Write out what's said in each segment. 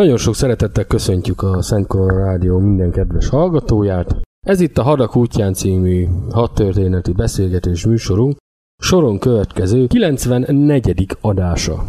Nagyon sok szeretettel köszöntjük a Szent Korona Rádió minden kedves hallgatóját. Ez itt a Hadak útján című hadtörténeti beszélgetés műsorunk, soron következő 94. adása.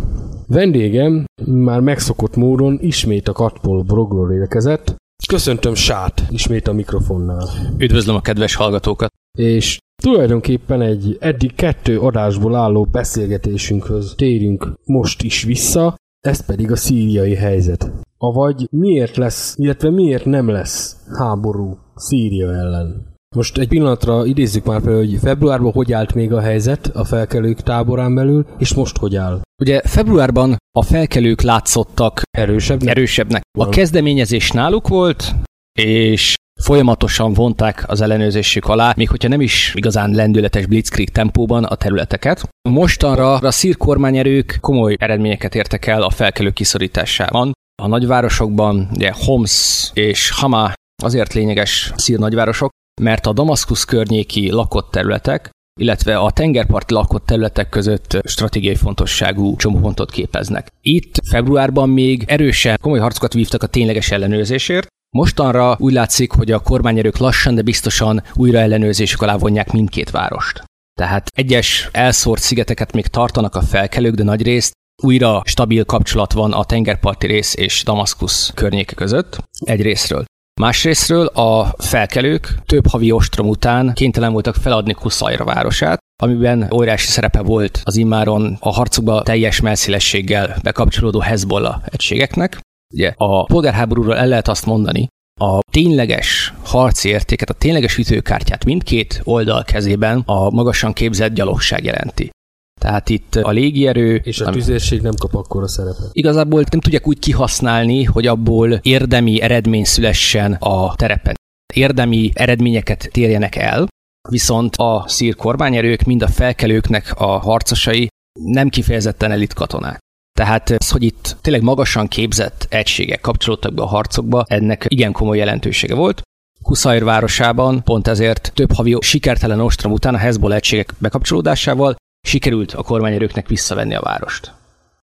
Vendégem már megszokott módon ismét a Katpol blogról érkezett. Köszöntöm Sát ismét a mikrofonnál. Üdvözlöm a kedves hallgatókat. És tulajdonképpen egy eddig kettő adásból álló beszélgetésünkhöz térünk most is vissza, ez pedig a szíriai helyzet. Avagy miért lesz, illetve miért nem lesz háború Szíria ellen. Most egy pillanatra idézzük már fel, hogy februárban hogy állt még a helyzet a felkelők táborán belül, és most hogy áll. Ugye februárban a felkelők látszottak erősebbnek. erősebbnek. A kezdeményezés náluk volt, és folyamatosan vonták az ellenőrzésük alá, még hogyha nem is igazán lendületes blitzkrieg tempóban a területeket. Mostanra a szír kormányerők komoly eredményeket értek el a felkelők kiszorításában. A nagyvárosokban, ugye Homs és Hama azért lényeges szír nagyvárosok, mert a Damaszkusz környéki lakott területek, illetve a tengerparti lakott területek között stratégiai fontosságú csomópontot képeznek. Itt februárban még erősen komoly harcokat vívtak a tényleges ellenőrzésért, Mostanra úgy látszik, hogy a kormányerők lassan, de biztosan újra ellenőrzésük alá vonják mindkét várost. Tehát egyes elszórt szigeteket még tartanak a felkelők, de nagy részt újra stabil kapcsolat van a tengerparti rész és Damaszkusz környéke között egy részről. Másrésztről a felkelők több havi ostrom után kénytelen voltak feladni Kuszajra városát, amiben óriási szerepe volt az immáron a harcokba teljes melszélességgel bekapcsolódó Hezbollah egységeknek. Ugye a polgárháborúról el lehet azt mondani, a tényleges harci értéket, a tényleges ütőkártyát mindkét oldal kezében a magasan képzett gyalogság jelenti. Tehát itt a légierő... És a tüzérség nem kap a szerepet. Igazából nem tudják úgy kihasználni, hogy abból érdemi eredmény szülessen a terepen. Érdemi eredményeket térjenek el, viszont a szír kormányerők, mind a felkelőknek a harcosai nem kifejezetten elit katonák. Tehát az, hogy itt tényleg magasan képzett egységek kapcsolódtak be a harcokba, ennek igen komoly jelentősége volt. Kuszair városában pont ezért több havi sikertelen ostrom után a Hezbollah egységek bekapcsolódásával sikerült a kormányerőknek visszavenni a várost.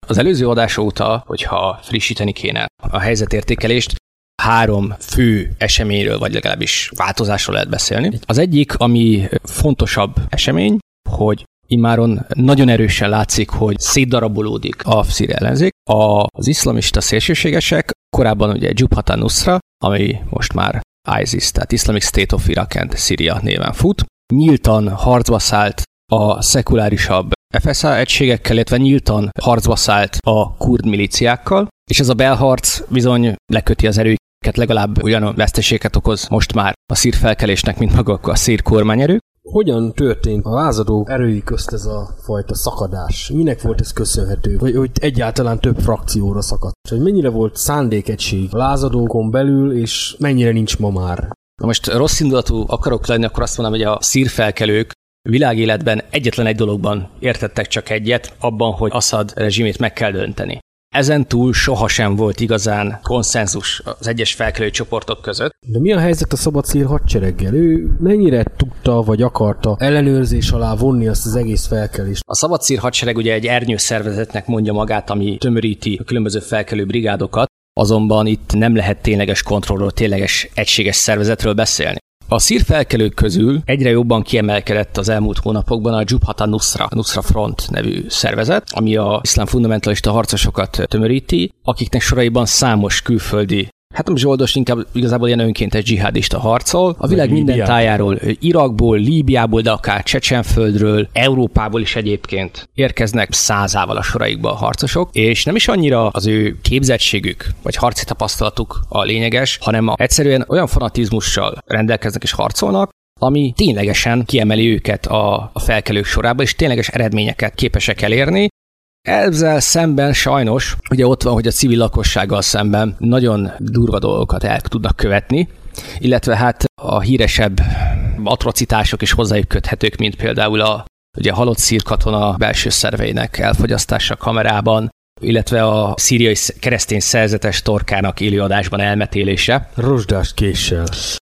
Az előző adás óta, hogyha frissíteni kéne a helyzetértékelést, három fő eseményről, vagy legalábbis változásról lehet beszélni. Az egyik, ami fontosabb esemény, hogy immáron nagyon erősen látszik, hogy szétdarabolódik a szír ellenzék. Az iszlamista szélsőségesek, korábban ugye Jubhat nusra ami most már ISIS, tehát Islamic State of Iraq and Syria néven fut, nyíltan harcba szállt a szekulárisabb FSA egységekkel, illetve nyíltan harcba szállt a kurd milíciákkal, és ez a belharc bizony leköti az erőket, legalább olyan veszteséget okoz most már a szír felkelésnek, mint maguk a szír kormányerők. Hogyan történt a lázadó erői közt ez a fajta szakadás? Minek volt ez köszönhető? Vagy hogy egyáltalán több frakcióra szakadt? Hogy mennyire volt szándékegység a lázadókon belül, és mennyire nincs ma már? Na most rossz indulatú akarok lenni, akkor azt mondom, hogy a szírfelkelők világéletben egyetlen egy dologban értettek csak egyet, abban, hogy Assad rezsimét meg kell dönteni. Ezen túl sohasem volt igazán konszenzus az egyes felkelő csoportok között. De mi a helyzet a szabad szír hadsereggel? Ő mennyire tudta vagy akarta ellenőrzés alá vonni azt az egész felkelést? A szabad szír hadsereg ugye egy ernyő szervezetnek mondja magát, ami tömöríti a különböző felkelő brigádokat, azonban itt nem lehet tényleges kontrollról, tényleges egységes szervezetről beszélni. A szírfelkelők közül egyre jobban kiemelkedett az elmúlt hónapokban a Jubhat nusra Nusra Front nevű szervezet, ami a iszlám fundamentalista harcosokat tömöríti, akiknek soraiban számos külföldi Hát nem zsoldos, inkább igazából ilyen önkéntes dzsihádista harcol. A világ minden Líbiából. tájáról, Irakból, Líbiából, de akár Csecsenföldről, Európából is egyébként érkeznek százával a soraikba a harcosok, és nem is annyira az ő képzettségük, vagy harci tapasztalatuk a lényeges, hanem a egyszerűen olyan fanatizmussal rendelkeznek és harcolnak, ami ténylegesen kiemeli őket a, a felkelők sorába, és tényleges eredményeket képesek elérni, ezzel szemben sajnos, ugye ott van, hogy a civil lakossággal szemben nagyon durva dolgokat el tudnak követni, illetve hát a híresebb atrocitások is hozzájuk köthetők, mint például a ugye halott szírkatona belső szerveinek elfogyasztása kamerában, illetve a szíriai keresztény szerzetes torkának élőadásban elmetélése. Rozsdás késsel.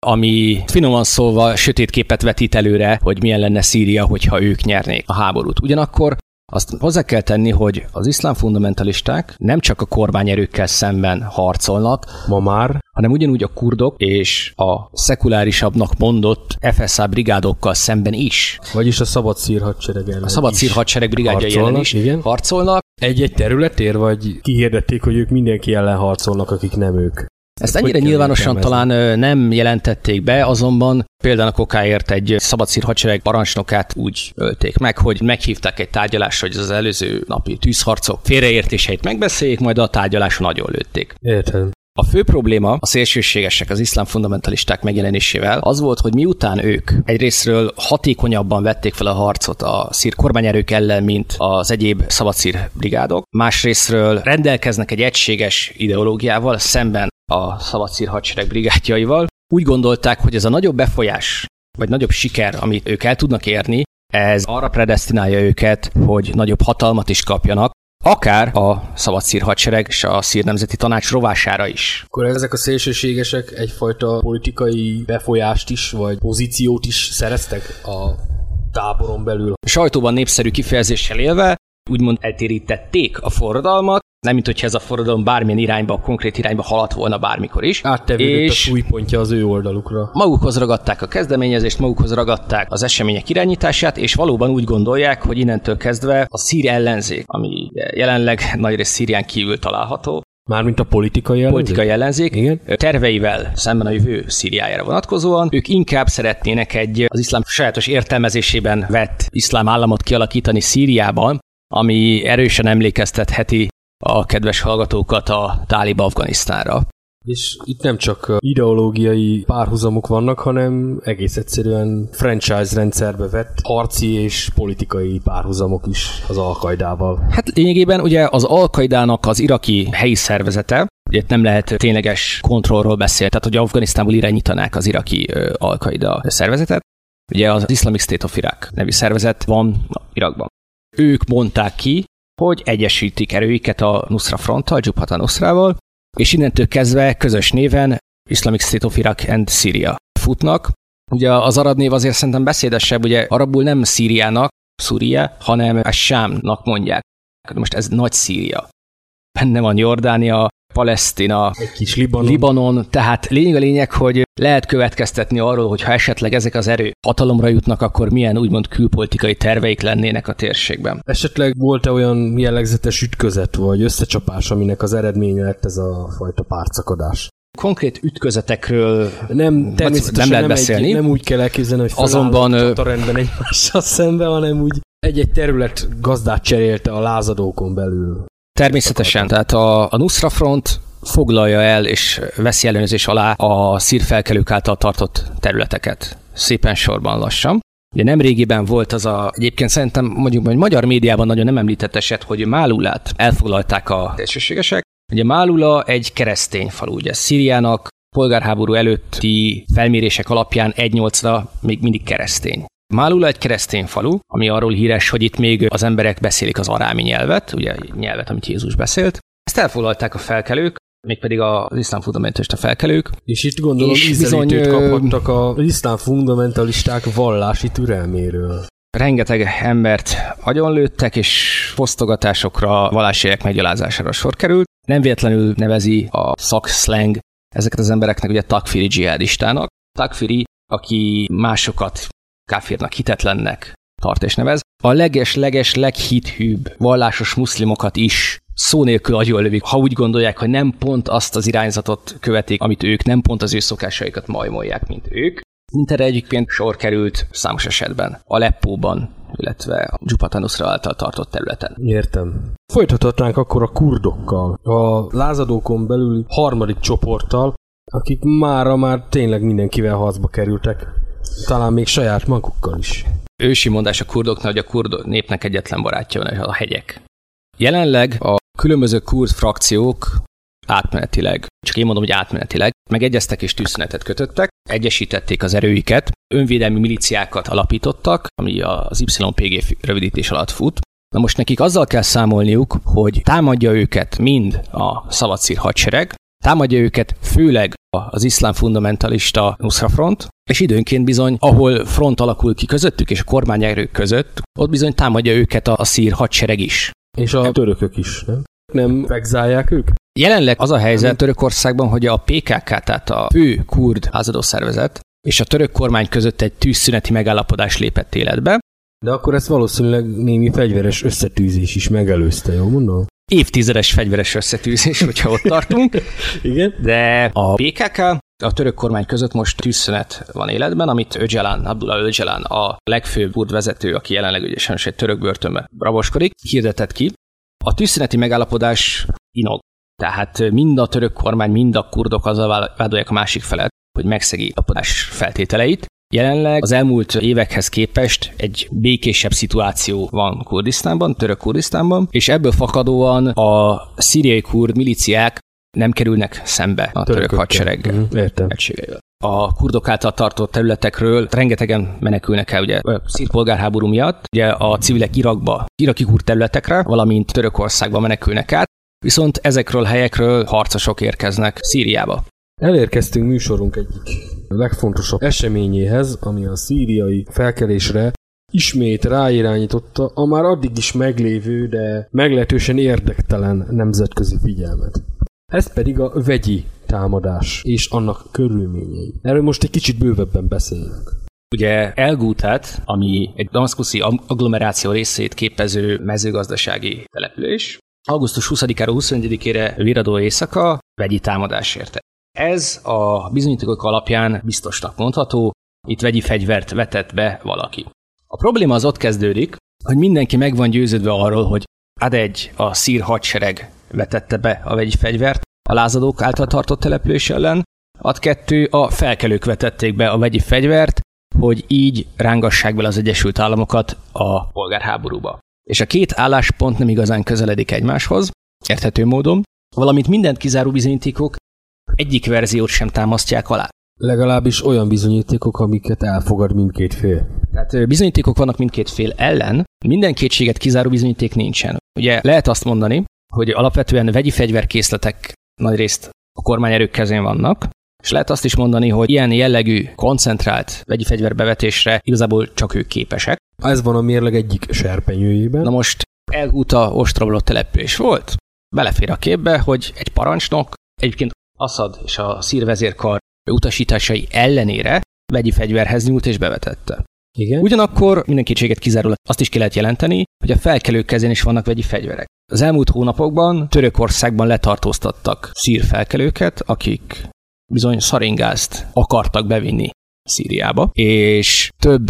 Ami finoman szólva sötét képet vetít előre, hogy milyen lenne Szíria, hogyha ők nyernék a háborút. Ugyanakkor azt hozzá kell tenni, hogy az iszlám fundamentalisták nem csak a kormányerőkkel szemben harcolnak, ma már, hanem ugyanúgy a kurdok és a szekulárisabbnak mondott FSA brigádokkal szemben is. Vagyis a szabad szír hadsereg ellen A szabad szír hadsereg brigádja ellen is igen. harcolnak. Egy-egy területér, vagy kihirdették, hogy ők mindenki ellen harcolnak, akik nem ők? Ezt ennyire nyilvánosan talán nem jelentették be, azonban például a kokáért egy szabadszír hadsereg parancsnokát úgy ölték meg, hogy meghívták egy tárgyalásra, hogy az előző napi tűzharcok félreértéseit megbeszéljék, majd a tárgyaláson nagyon lőtték. Értem. A fő probléma a szélsőségesek, az iszlám fundamentalisták megjelenésével az volt, hogy miután ők egyrésztről hatékonyabban vették fel a harcot a szír kormányerők ellen, mint az egyéb szabadszír brigádok, másrésztről rendelkeznek egy egységes ideológiával szemben a szabadszír hadsereg brigádjaival. Úgy gondolták, hogy ez a nagyobb befolyás, vagy nagyobb siker, amit ők el tudnak érni, ez arra predestinálja őket, hogy nagyobb hatalmat is kapjanak, akár a szabad szír hadsereg és a szír nemzeti tanács rovására is. Akkor ezek a szélsőségesek egyfajta politikai befolyást is, vagy pozíciót is szereztek a táboron belül. A sajtóban népszerű kifejezéssel élve úgymond eltérítették a forradalmat, nem mint hogyha ez a forradalom bármilyen irányba, a konkrét irányba haladt volna bármikor is. Áttevődött és a súlypontja az ő oldalukra. Magukhoz ragadták a kezdeményezést, magukhoz ragadták az események irányítását, és valóban úgy gondolják, hogy innentől kezdve a szír ellenzék, ami jelenleg nagyrészt Szírián kívül található, Mármint a politikai ellenzék? politikai ellenzék Igen. terveivel szemben a jövő Szíriájára vonatkozóan. Ők inkább szeretnének egy az iszlám sajátos értelmezésében vett iszlám államot kialakítani Szíriában, ami erősen emlékeztetheti a kedves hallgatókat a tálib Afganisztánra. És itt nem csak ideológiai párhuzamok vannak, hanem egész egyszerűen franchise rendszerbe vett harci és politikai párhuzamok is az Alkaidával. Hát lényegében ugye az Al-Qaidának az iraki helyi szervezete, ugye nem lehet tényleges kontrollról beszélni, tehát hogy Afganisztánból irányítanák az iraki ö, Al-Qaida szervezetet. Ugye az Islamic State of Iraq nevű szervezet van Irakban. Ők mondták ki, hogy egyesítik erőiket a Nusra fronttal, Jubhat al-Nusrával, és innentől kezdve közös néven Islamic State of Iraq and Syria futnak. Ugye az arab név azért szerintem beszédesebb, ugye arabul nem Szíriának, Szúria, hanem a Sámnak mondják. Most ez nagy Szíria. Benne van Jordánia, Palesztina, Egy kis Libanon. Libanon, tehát lényeg a lényeg, hogy lehet következtetni arról, hogy ha esetleg ezek az erők hatalomra jutnak, akkor milyen úgymond külpolitikai terveik lennének a térségben. Esetleg volt-e olyan jellegzetes ütközet vagy összecsapás, aminek az eredménye lett ez a fajta párcakadás? Konkrét ütközetekről Nem, természetesen nem lehet nem, beszélni. Egy, nem úgy kell elképzelni, hogy Azonban, a rendben egymással szembe, hanem úgy egy-egy terület gazdát cserélte a lázadókon belül. Természetesen, tehát a, a Nusra Front foglalja el és veszi ellenőrzés alá a szírfelkelők által tartott területeket. Szépen sorban lassan. Ugye nem régiben volt az a, egyébként szerintem mondjuk, hogy magyar médiában nagyon nem említett eset, hogy Málulát elfoglalták a szélsőségesek. Ugye Málula egy keresztény falu, ugye Szíriának polgárháború előtti felmérések alapján 1-8-ra még mindig keresztény. Málula egy keresztény falu, ami arról híres, hogy itt még az emberek beszélik az arámi nyelvet, ugye nyelvet, amit Jézus beszélt. Ezt elfoglalták a felkelők, mégpedig az iszlám fundamentalista felkelők. És itt gondolom És ízelítőt bizony, kaphattak az iszlám fundamentalisták vallási türelméről. Rengeteg embert agyonlőttek, és fosztogatásokra, vallásiek meggyalázására sor került. Nem véletlenül nevezi a szakszleng ezeket az embereknek ugye takfiri dzsihadistának. Takfiri, aki másokat káfírnak, hitetlennek tart és nevez. A leges-leges leghithűbb vallásos muszlimokat is szó nélkül agyonlövik, ha úgy gondolják, hogy nem pont azt az irányzatot követik, amit ők, nem pont az ő szokásaikat majmolják, mint ők. Minterre egyébként sor került számos esetben Aleppóban, illetve a Dzsupatanusra által tartott területen. Értem. Folytathatnánk akkor a kurdokkal, a lázadókon belüli harmadik csoporttal, akik mára már tényleg mindenkivel harcba kerültek. Talán még saját magukkal is. Ősi mondás a kurdoknál, hogy a kurd népnek egyetlen barátja van, a hegyek. Jelenleg a különböző kurd frakciók átmenetileg, csak én mondom, hogy átmenetileg, megegyeztek és tűzszünetet kötöttek, egyesítették az erőiket, önvédelmi miliciákat alapítottak, ami az YPG rövidítés alatt fut. Na most nekik azzal kell számolniuk, hogy támadja őket mind a szavacír hadsereg, támadja őket főleg az iszlám fundamentalista Nusra Front, és időnként bizony, ahol front alakul ki közöttük és a kormányerők között, ott bizony támadja őket a, a szír hadsereg is. És a törökök is, nem? Nem vegzálják ők? Jelenleg az a helyzet Törökországban, hogy a PKK, tehát a fő kurd lázadó szervezet, és a török kormány között egy tűzszüneti megállapodás lépett életbe. De akkor ezt valószínűleg némi fegyveres összetűzés is megelőzte, jól mondom? Évtizedes fegyveres összetűzés, hogyha ott tartunk. Igen. De a PKK, a török kormány között most tűzszünet van életben, amit Öcalan, Abdullah Öcalan, a legfőbb vezető, aki jelenleg ugye sajnos egy török börtönbe raboskodik, hirdetett ki. A tűzszüneti megállapodás inog. Tehát mind a török kormány, mind a kurdok azzal vádolják a másik felet, hogy megszegi a podás feltételeit. Jelenleg az elmúlt évekhez képest egy békésebb szituáció van Kurdisztánban, török Kurdisztánban, és ebből fakadóan a szíriai kurd miliciák nem kerülnek szembe a török Törökökkel. Mhm, Értem. egységeivel. A kurdok által tartott területekről rengetegen menekülnek el ugye a szírpolgárháború miatt. Ugye a civilek Irakba, iraki kurd területekre, valamint Törökországba menekülnek át, viszont ezekről a helyekről harcosok érkeznek Szíriába. Elérkeztünk műsorunk egyik legfontosabb eseményéhez, ami a szíriai felkelésre ismét ráirányította a már addig is meglévő, de meglehetősen érdektelen nemzetközi figyelmet. Ez pedig a vegyi támadás és annak körülményei. Erről most egy kicsit bővebben beszéljünk. Ugye Elgútát, ami egy damaszkuszi agglomeráció részét képező mezőgazdasági település, augusztus 20-ára 21-ére viradó éjszaka vegyi támadás érte. Ez a bizonyítékok alapján biztosnak mondható, itt vegyi fegyvert vetett be valaki. A probléma az ott kezdődik, hogy mindenki meg van győződve arról, hogy ad egy a szír hadsereg vetette be a vegyi fegyvert a lázadók által tartott település ellen, ad kettő a felkelők vetették be a vegyi fegyvert, hogy így rángassák bele az Egyesült Államokat a polgárháborúba. És a két álláspont nem igazán közeledik egymáshoz, érthető módon, valamint mindent kizáró bizonyítékok egyik verziót sem támasztják alá. Legalábbis olyan bizonyítékok, amiket elfogad mindkét fél. Tehát bizonyítékok vannak mindkét fél ellen, minden kétséget kizáró bizonyíték nincsen. Ugye lehet azt mondani, hogy alapvetően vegyi fegyverkészletek nagyrészt a kormányerők kezén vannak, és lehet azt is mondani, hogy ilyen jellegű, koncentrált vegyi fegyverbevetésre igazából csak ők képesek. Ez van a mérleg egyik serpenyőjében. Na most elgúta ostromlott település volt, belefér a képbe, hogy egy parancsnok, egyébként Assad és a szírvezérkar utasításai ellenére vegyi fegyverhez nyúlt és bevetette. Igen. Ugyanakkor minden kétséget kizárólag azt is ki lehet jelenteni, hogy a felkelők kezén is vannak vegyi fegyverek. Az elmúlt hónapokban Törökországban letartóztattak szír felkelőket, akik bizony szaringázt akartak bevinni Szíriába, és több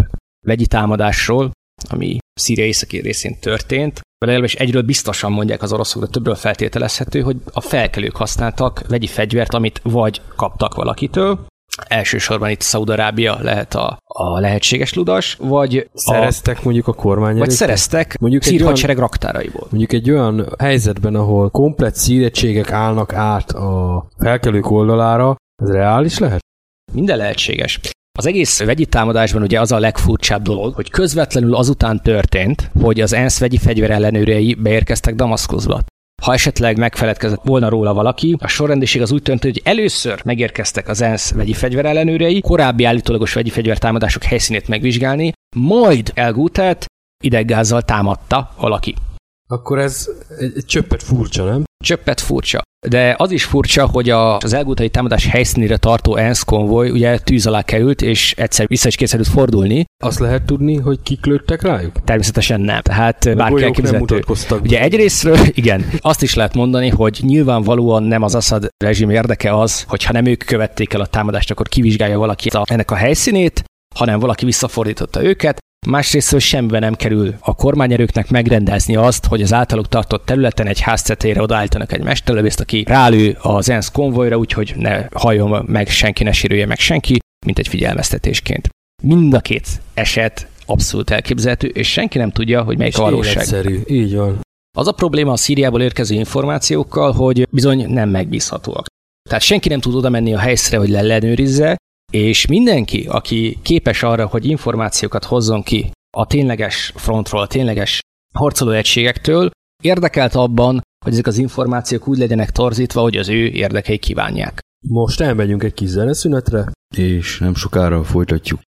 vegyi támadásról, ami Szíria északi részén történt, legalábbis egyről biztosan mondják az oroszok, de többről feltételezhető, hogy a felkelők használtak vegyi fegyvert, amit vagy kaptak valakitől, elsősorban itt Szaudarábia lehet a, a lehetséges ludas, vagy szereztek a, mondjuk a kormány Vagy szereztek mondjuk szír hadsereg raktáraiból. Mondjuk egy olyan helyzetben, ahol komplet szírettségek állnak át a felkelők oldalára, ez reális lehet? Minden lehetséges. Az egész vegyi támadásban ugye az a legfurcsább dolog, hogy közvetlenül azután történt, hogy az ENSZ vegyi fegyver ellenőrei beérkeztek Damaszkuszba. Ha esetleg megfeledkezett volna róla valaki, a sorrendiség az úgy történt, hogy először megérkeztek az ENSZ vegyi fegyver ellenőrei, korábbi állítólagos vegyi fegyver támadások helyszínét megvizsgálni, majd elgútelt ideggázzal támadta valaki. Akkor ez egy csöppet furcsa, nem? Csöppet furcsa. De az is furcsa, hogy a, az elgútai támadás helyszínére tartó ENSZ konvoj ugye tűz alá került, és egyszer vissza is kényszerült fordulni. Azt lehet tudni, hogy kik lőttek rájuk? Természetesen nem. Tehát bárki elképzelhető. Ugye egyrésztről, igen, azt is lehet mondani, hogy nyilvánvalóan nem az Assad rezsim érdeke az, hogyha nem ők követték el a támadást, akkor kivizsgálja valaki a, ennek a helyszínét, hanem valaki visszafordította őket, Másrészt semmiben nem kerül a kormányerőknek megrendezni azt, hogy az általuk tartott területen egy háztetére odaállítanak egy mesterlövészt, aki rálő az ENSZ konvojra, úgyhogy ne halljon meg senki, ne sérülje meg senki, mint egy figyelmeztetésként. Mind a két eset abszolút elképzelhető, és senki nem tudja, hogy melyik és a valóság. Életszerű. Így van. Az a probléma a Szíriából érkező információkkal, hogy bizony nem megbízhatóak. Tehát senki nem tud oda menni a helyszíre, hogy leellenőrizze, és mindenki, aki képes arra, hogy információkat hozzon ki a tényleges frontról, a tényleges harcolóegységektől, érdekelt abban, hogy ezek az információk úgy legyenek torzítva, hogy az ő érdekei kívánják. Most elmegyünk egy kis zeneszünetre, és nem sokára folytatjuk.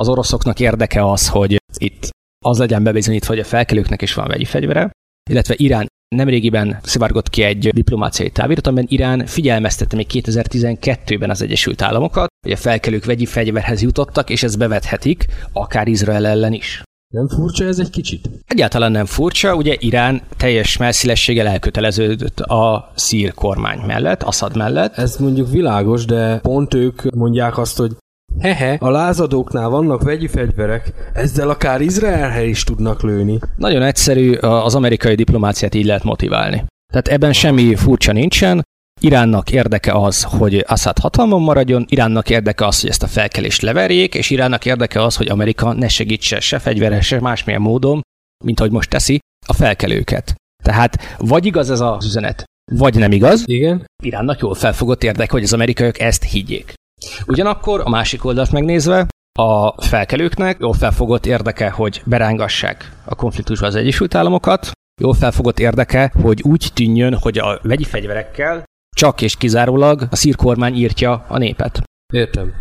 Az oroszoknak érdeke az, hogy itt az legyen bebizonyítva, hogy a felkelőknek is van vegyi fegyvere, illetve Irán nemrégiben szivárgott ki egy diplomáciai távirat, amiben Irán figyelmeztette még 2012-ben az Egyesült Államokat, hogy a felkelők vegyi fegyverhez jutottak, és ezt bevethetik, akár Izrael ellen is. Nem furcsa ez egy kicsit? Egyáltalán nem furcsa, ugye Irán teljes messzélességgel elköteleződött a szír kormány mellett, Assad mellett. Ez mondjuk világos, de pont ők mondják azt, hogy Hehe, a lázadóknál vannak vegyi fegyverek, ezzel akár Izraelhez is tudnak lőni. Nagyon egyszerű, az amerikai diplomáciát így lehet motiválni. Tehát ebben semmi furcsa nincsen, Iránnak érdeke az, hogy Assad hatalmon maradjon, Iránnak érdeke az, hogy ezt a felkelést leverjék, és Iránnak érdeke az, hogy Amerika ne segítse se fegyveres, se másmilyen módon, mint ahogy most teszi, a felkelőket. Tehát vagy igaz ez az üzenet, vagy nem igaz. Igen. Iránnak jól felfogott érdeke, hogy az amerikaiak ezt higgyék. Ugyanakkor a másik oldalt megnézve, a felkelőknek jól felfogott érdeke, hogy berángassák a konfliktusba az Egyesült Államokat, jól felfogott érdeke, hogy úgy tűnjön, hogy a vegyi fegyverekkel csak és kizárólag a szír kormány írtja a népet. Értem.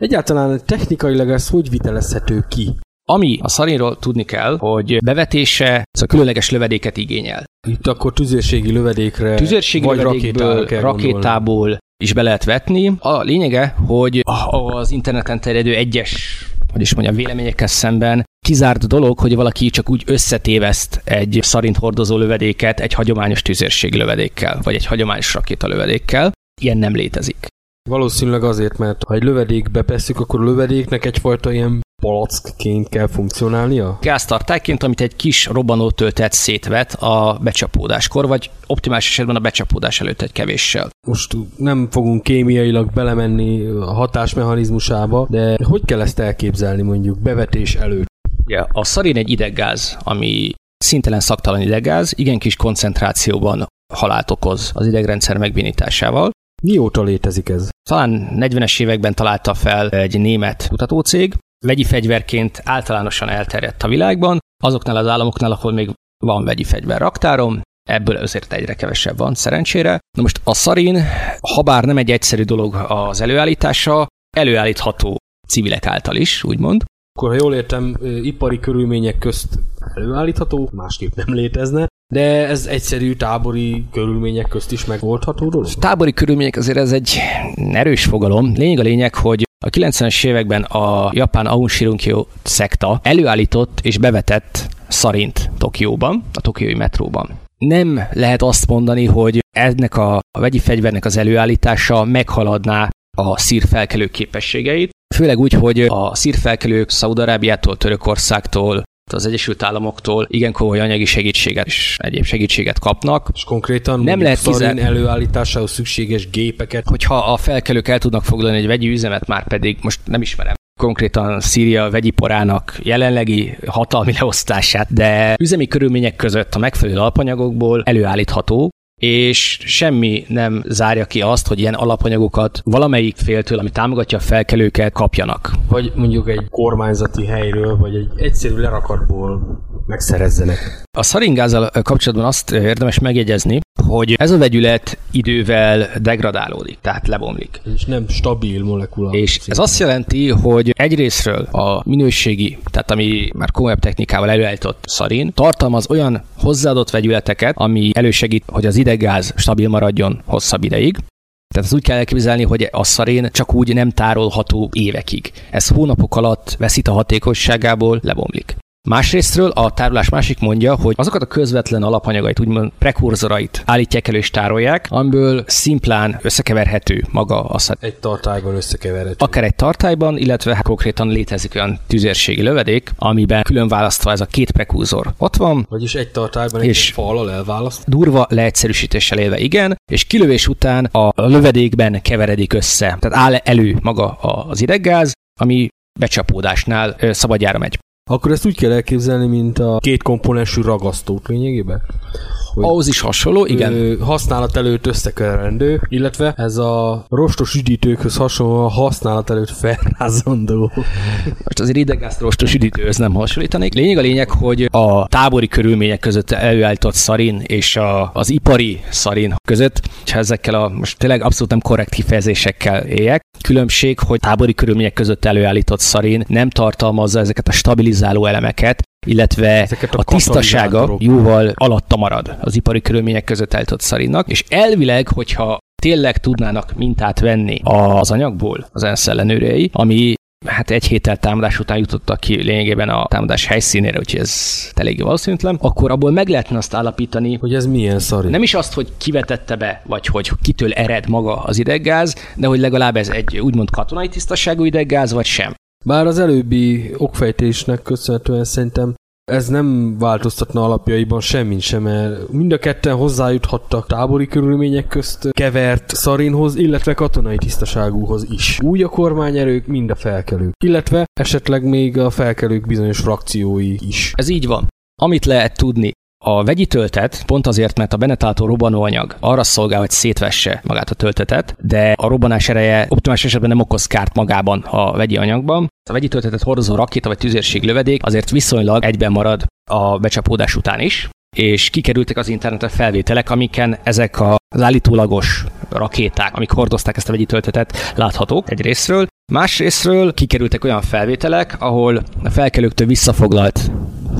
Egyáltalán technikailag ez hogy vitelezhető ki? Ami a szarinról tudni kell, hogy bevetése szóval különleges lövedéket igényel. Itt akkor tüzérségi lövedékre, tüzérségi vagy lövedékből, rakétából is be lehet vetni. A lényege, hogy az interneten terjedő egyes hogy is mondjam, véleményekkel szemben kizárt dolog, hogy valaki csak úgy összetéveszt egy szarint hordozó lövedéket egy hagyományos tüzérségi lövedékkel, vagy egy hagyományos lövedékkel. Ilyen nem létezik. Valószínűleg azért, mert ha egy lövedékbe pesszük, akkor a lövedéknek egyfajta ilyen palackként kell funkcionálnia? Gáztartályként, amit egy kis robbanó töltet szétvet a becsapódáskor, vagy optimális esetben a becsapódás előtt egy kevéssel. Most nem fogunk kémiailag belemenni a hatásmechanizmusába, de hogy kell ezt elképzelni mondjuk bevetés előtt? Ja, a szarin egy ideggáz, ami szintelen szaktalan ideggáz, igen kis koncentrációban halált okoz az idegrendszer megbénításával. Mióta létezik ez? Talán 40-es években találta fel egy német kutatócég, vegyi fegyverként általánosan elterjedt a világban, azoknál az államoknál, ahol még van vegyi fegyver raktárom, ebből azért egyre kevesebb van, szerencsére. Na most a szarin, ha bár nem egy egyszerű dolog az előállítása, előállítható civilek által is, úgymond. Akkor, ha jól értem, ipari körülmények közt előállítható, másképp nem létezne, de ez egyszerű tábori körülmények közt is megoldható dolog? Tábori körülmények azért ez egy erős fogalom. Lényeg a lényeg, hogy a 90-es években a japán Aum Shirunkyo szekta előállított és bevetett szarint Tokióban, a tokiói metróban. Nem lehet azt mondani, hogy ennek a, a vegyi fegyvernek az előállítása meghaladná a szírfelkelők képességeit, főleg úgy, hogy a szírfelkelők Szaudarábiától, Törökországtól, az Egyesült Államoktól igen komoly anyagi segítséget és egyéb segítséget kapnak. És konkrétan Nem lehet kizárt- előállításához szükséges gépeket. Hogyha a felkelők el tudnak foglalni egy vegyi üzemet, már pedig most nem ismerem konkrétan Szíria vegyiporának jelenlegi hatalmi leosztását, de üzemi körülmények között a megfelelő alapanyagokból előállítható, és semmi nem zárja ki azt, hogy ilyen alapanyagokat valamelyik féltől, ami támogatja a felkelőket, kapjanak. Vagy mondjuk egy kormányzati helyről, vagy egy egyszerű lerakatból megszerezzenek. A szaringázzal kapcsolatban azt érdemes megjegyezni, hogy ez a vegyület idővel degradálódik, tehát lebomlik. És nem stabil molekula. És ez azt jelenti, hogy egyrésztről a minőségi, tehát ami már komolyabb technikával előállított szarin, tartalmaz olyan hozzáadott vegyületeket, ami elősegít, hogy az ideggáz stabil maradjon hosszabb ideig. Tehát ezt úgy kell elképzelni, hogy a szarén csak úgy nem tárolható évekig. Ez hónapok alatt veszít a hatékonyságából, lebomlik. Másrésztről a tárolás másik mondja, hogy azokat a közvetlen alapanyagait, úgymond prekurzorait állítják elő és tárolják, amiből szimplán összekeverhető maga a szar. Egy tartályban összekeverhető. Akár egy tartályban, illetve hát konkrétan létezik olyan tüzérségi lövedék, amiben külön választva ez a két prekurzor ott van, Vagyis egy tartályban egy És- fallal elválaszt. durva leegyszerűsítéssel élve igen, és kilövés után a lövedékben keveredik össze. Tehát áll elő maga az ideggáz, ami becsapódásnál szabadjára megy. Akkor ezt úgy kell elképzelni, mint a két komponensű ragasztót lényegében. Hogy- Ahhoz is hasonló, igen. Ö, használat előtt összekeverendő, illetve ez a rostos üdítőkhöz hasonlóan használat előtt felrázandó. Most azért ideggázt rostos üdítőhöz nem hasonlítanék. Lényeg a lényeg, hogy a tábori körülmények között előállított szarin és a, az ipari szarin között, és ezekkel a most tényleg abszolút nem korrekt kifejezésekkel éljek, különbség, hogy tábori körülmények között előállított szarin nem tartalmazza ezeket a stabilizáló elemeket, illetve a a tisztasága jóval alatta marad az ipari körülmények között állított szarinnak, és elvileg, hogyha tényleg tudnának mintát venni az anyagból az ENSZ ellenőrei, ami hát egy héttel támadás után jutottak ki lényegében a támadás helyszínére, úgyhogy ez eléggé valószínűtlen, akkor abból meg lehetne azt állapítani, Hogy ez milyen szari. nem is azt, hogy kivetette be, vagy hogy kitől ered maga az ideggáz, de hogy legalább ez egy úgymond katonai tisztaságú ideggáz, vagy sem. Bár az előbbi okfejtésnek köszönhetően szerintem ez nem változtatna alapjaiban semmit sem, mert mind a ketten hozzájuthattak tábori körülmények közt kevert szarinhoz, illetve katonai tisztaságúhoz is. Úgy a kormányerők, mind a felkelők. Illetve esetleg még a felkelők bizonyos frakciói is. Ez így van. Amit lehet tudni, a vegyi töltet, pont azért, mert a benne található robbanóanyag arra szolgál, hogy szétvesse magát a töltetet, de a robbanás ereje optimális esetben nem okoz kárt magában a vegyi anyagban. A vegyi töltetet hordozó rakéta vagy tüzérség lövedék azért viszonylag egyben marad a becsapódás után is, és kikerültek az internetre felvételek, amiken ezek az állítólagos rakéták, amik hordozták ezt a vegyi töltetet, láthatók egy részről. Másrésztről kikerültek olyan felvételek, ahol a felkelőktől visszafoglalt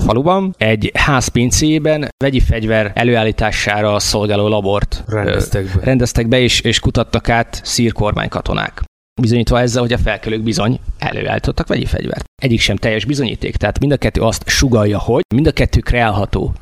faluban egy ház pincéjében vegyi fegyver előállítására szolgáló labort Rendeztek be. rendeztek be, és, és kutattak át szír kormánykatonák. Bizonyítva ezzel, hogy a felkelők bizony előállítottak vegyi fegyvert. Egyik sem teljes bizonyíték, tehát mind a kettő azt sugalja, hogy mind a kettő kreálható.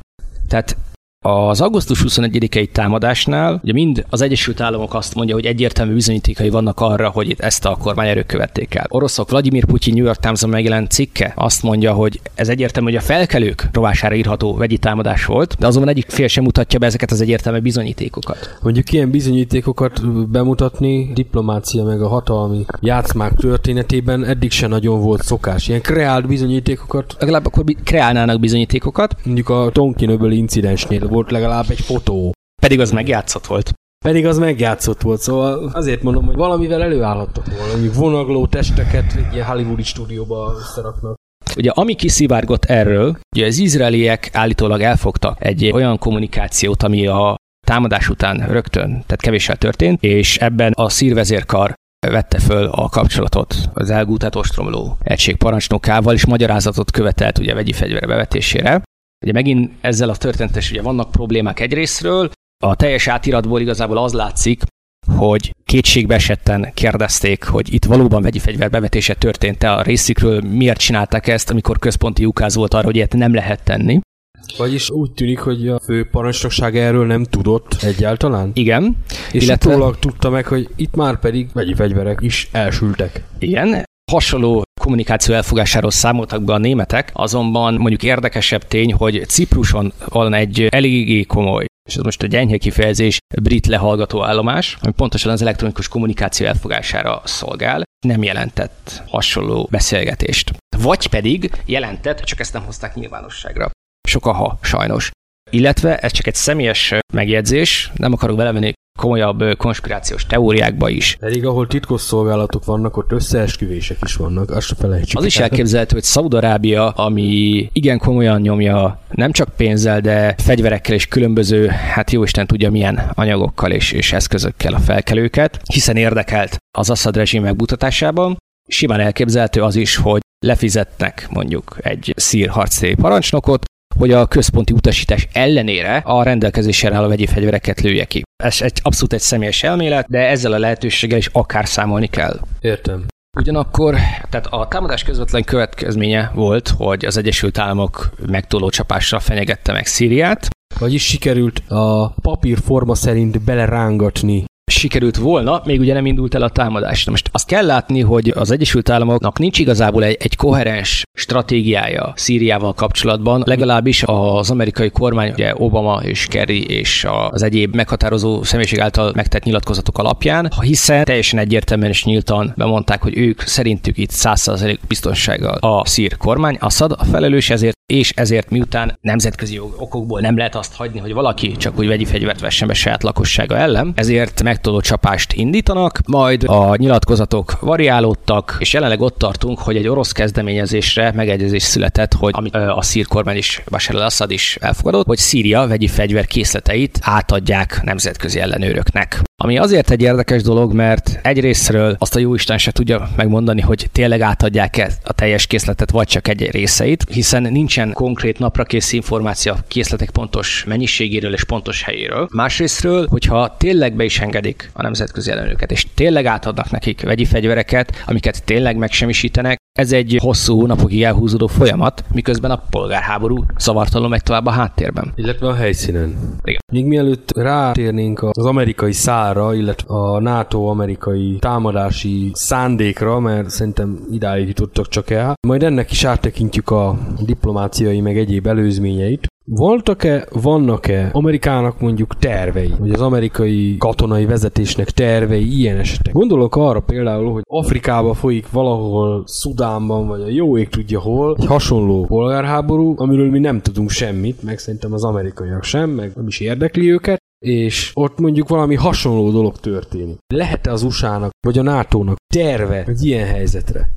Tehát az augusztus 21-i támadásnál ugye mind az Egyesült Államok azt mondja, hogy egyértelmű bizonyítékai vannak arra, hogy itt ezt a kormányerők követték el. Oroszok Vladimir Putyin New York Times-on megjelent cikke azt mondja, hogy ez egyértelmű, hogy a felkelők rovására írható vegyi támadás volt, de azonban egyik fél sem mutatja be ezeket az egyértelmű bizonyítékokat. Mondjuk ilyen bizonyítékokat bemutatni diplomácia meg a hatalmi játszmák történetében eddig se nagyon volt szokás. Ilyen kreált bizonyítékokat, Legalább akkor kreálnának bizonyítékokat, mondjuk a Tonkin öböli incidensnél volt legalább egy fotó. pedig az megjátszott volt. Pedig az megjátszott volt, szóval azért mondom, hogy valamivel előállhattak volna, mondjuk vonagló testeket egy ilyen hollywoodi stúdióba összeraknak. Ugye ami kiszivárgott erről, ugye az izraeliek állítólag elfogtak egy olyan kommunikációt, ami a támadás után rögtön, tehát kevéssel történt, és ebben a szírvezérkar vette föl a kapcsolatot az elgútát ostromló egység parancsnokával, és magyarázatot követelt ugye vegyi fegyvere bevetésére. Ugye megint ezzel a történetes, ugye vannak problémák egyrésztről, a teljes átiratból igazából az látszik, hogy kétségbe esetten kérdezték, hogy itt valóban vegyi fegyver bevetése történt-e a részükről, miért csinálták ezt, amikor központi ukáz volt arra, hogy ilyet nem lehet tenni. Vagyis úgy tűnik, hogy a fő parancsnokság erről nem tudott egyáltalán. Igen, És illetve- utólag tudta meg, hogy itt már pedig vegyi fegyverek is elsültek. igen, hasonló kommunikáció elfogásáról számoltak be a németek, azonban mondjuk érdekesebb tény, hogy Cipruson van egy eléggé komoly és ez most a gyenge kifejezés, brit lehallgató állomás, ami pontosan az elektronikus kommunikáció elfogására szolgál, nem jelentett hasonló beszélgetést. Vagy pedig jelentett, csak ezt nem hozták nyilvánosságra. Sok a ha, sajnos. Illetve ez csak egy személyes megjegyzés, nem akarok belemenni komolyabb konspirációs teóriákba is. Pedig ahol titkos szolgálatok vannak, ott összeesküvések is vannak, azt se felejtsük. Az is elképzelhető, hogy Szaudarábia, ami igen komolyan nyomja nem csak pénzzel, de fegyverekkel és különböző, hát jó Isten tudja milyen anyagokkal és, és eszközökkel a felkelőket, hiszen érdekelt az Assad rezsim megbutatásában, simán elképzelhető az is, hogy lefizetnek mondjuk egy szír harctéri parancsnokot, hogy a központi utasítás ellenére a rendelkezésre álló vegyi fegyvereket lője ki. Ez egy abszolút egy személyes elmélet, de ezzel a lehetőséggel is akár számolni kell. Értem. Ugyanakkor, tehát a támadás közvetlen következménye volt, hogy az Egyesült Államok megtoló csapásra fenyegette meg Szíriát, vagyis sikerült a papírforma szerint belerángatni sikerült volna, még ugye nem indult el a támadás. Na most azt kell látni, hogy az Egyesült Államoknak nincs igazából egy, egy koherens stratégiája Szíriával kapcsolatban, legalábbis az amerikai kormány, ugye Obama és Kerry és az egyéb meghatározó személyiség által megtett nyilatkozatok alapján, hiszen teljesen egyértelműen és nyíltan bemondták, hogy ők szerintük itt 100% biztonsággal a szír kormány, Assad a felelős ezért, és ezért miután nemzetközi okokból nem lehet azt hagyni, hogy valaki csak úgy vegyi fegyvert vessen be saját lakossága ellen, ezért megtoló csapást indítanak, majd a nyilatkozatok variálódtak, és jelenleg ott tartunk, hogy egy orosz kezdeményezésre megegyezés született, hogy amit a szír kormány is, Bashar al-Assad is elfogadott, hogy Szíria vegyi fegyver készleteit átadják nemzetközi ellenőröknek. Ami azért egy érdekes dolog, mert egyrésztről azt a jóisten se tudja megmondani, hogy tényleg átadják-e a teljes készletet, vagy csak egy részeit, hiszen nincsen konkrét napra kész információ a készletek pontos mennyiségéről és pontos helyéről. Másrésztről, hogyha tényleg be is engedik a nemzetközi ellenőröket, és tényleg átadnak nekik vegyi fegyvereket, amiket tényleg megsemmisítenek, ez egy hosszú hónapokig elhúzódó folyamat, miközben a polgárháború szavartalom meg tovább a háttérben. Illetve a helyszínen. Igen. Még mielőtt rátérnénk az amerikai szára, illetve a NATO-amerikai támadási szándékra, mert szerintem idáig jutottak csak el, majd ennek is áttekintjük a diplomáciai meg egyéb előzményeit. Voltak-e, vannak-e Amerikának mondjuk tervei, vagy az amerikai katonai vezetésnek tervei ilyen esetek? Gondolok arra például, hogy Afrikába folyik valahol Szudánban, vagy a jó ég tudja hol, egy hasonló polgárháború, amiről mi nem tudunk semmit, meg szerintem az amerikaiak sem, meg nem is érdekli őket, és ott mondjuk valami hasonló dolog történik. Lehet-e az USA-nak, vagy a NATO-nak terve egy ilyen helyzetre?